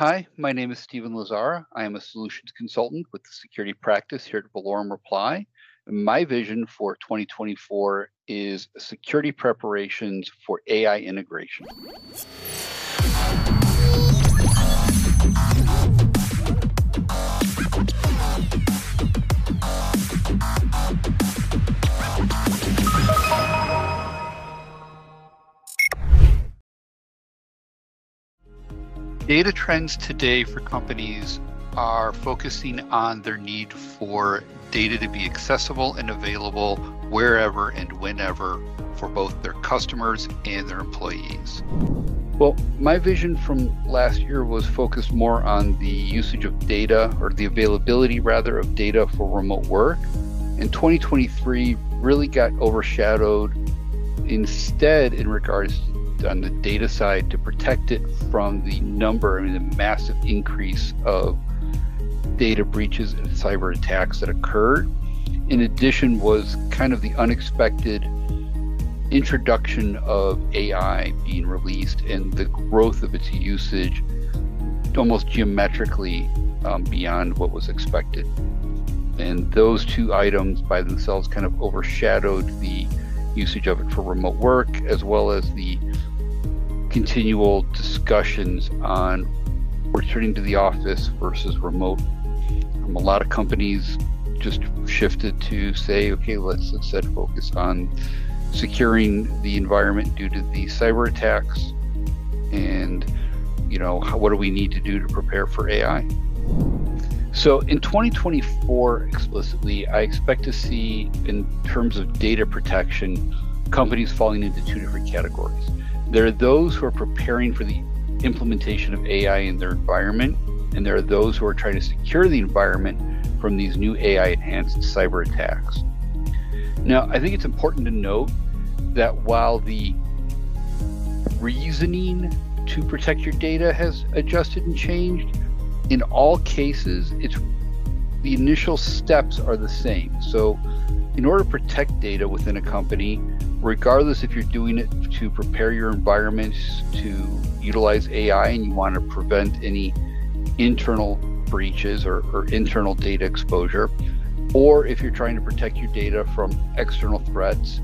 Hi, my name is Stephen Lazzara. I am a solutions consultant with the security practice here at Valorem Reply. My vision for 2024 is security preparations for AI integration. Data trends today for companies are focusing on their need for data to be accessible and available wherever and whenever for both their customers and their employees. Well, my vision from last year was focused more on the usage of data or the availability rather of data for remote work. And 2023 really got overshadowed instead in regards on the data side to protect it from the number, I mean, the massive increase of data breaches and cyber attacks that occurred. In addition, was kind of the unexpected introduction of AI being released and the growth of its usage almost geometrically um, beyond what was expected. And those two items by themselves kind of overshadowed the usage of it for remote work as well as the continual discussions on returning to the office versus remote. Um, a lot of companies just shifted to say, okay, let's instead focus on securing the environment due to the cyber attacks and you know what do we need to do to prepare for ai so in 2024 explicitly i expect to see in terms of data protection companies falling into two different categories there are those who are preparing for the implementation of AI in their environment, and there are those who are trying to secure the environment from these new AI enhanced cyber attacks. Now, I think it's important to note that while the reasoning to protect your data has adjusted and changed, in all cases, it's the initial steps are the same. So, in order to protect data within a company, regardless if you're doing it to prepare your environment to utilize AI and you want to prevent any internal breaches or, or, internal data exposure, or if you're trying to protect your data from external threats,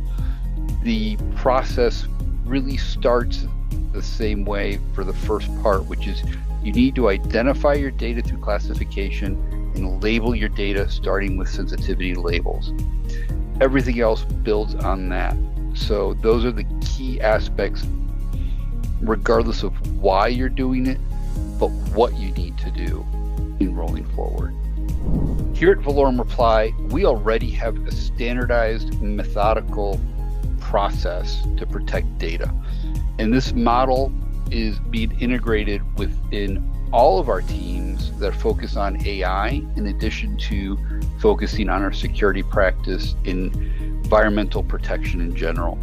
the process really starts the same way for the first part, which is you need to identify your data through classification and label your data starting with sensitivity labels. Everything else builds on that. So those are the key aspects, regardless of why you're doing it, but what you need to do in rolling forward. Here at Valorem Reply, we already have a standardized, methodical process to protect data. And this model is being integrated within all of our teams that focus on AI, in addition to focusing on our security practice in environmental protection in general.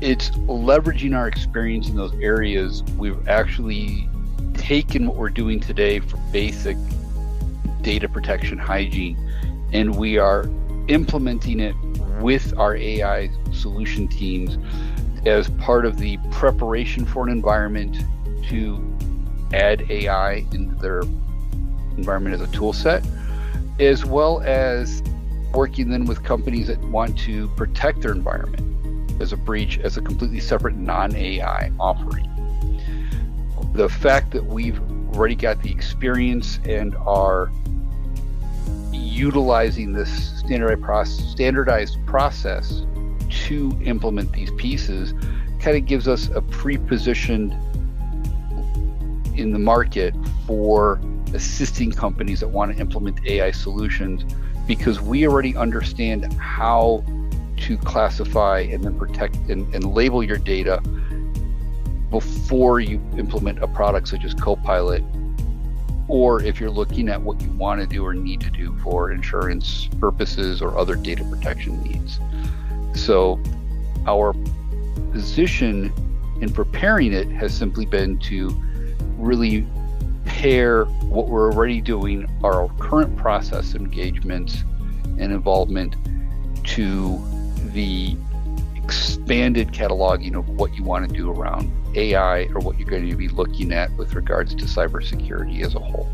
It's leveraging our experience in those areas. We've actually taken what we're doing today for basic data protection hygiene, and we are implementing it with our AI solution teams as part of the preparation for an environment to add AI into their environment as a tool set, as well as working then with companies that want to protect their environment as a breach as a completely separate non-AI offering. The fact that we've already got the experience and are utilizing this standardized process, standardized process to implement these pieces kind of gives us a pre-positioned in the market for assisting companies that want to implement AI solutions because we already understand how to classify and then protect and, and label your data before you implement a product such as Copilot, or if you're looking at what you want to do or need to do for insurance purposes or other data protection needs. So, our position in preparing it has simply been to really pair what we're already doing, our current process engagements and involvement, to the expanded cataloging of what you want to do around AI or what you're going to be looking at with regards to cybersecurity as a whole.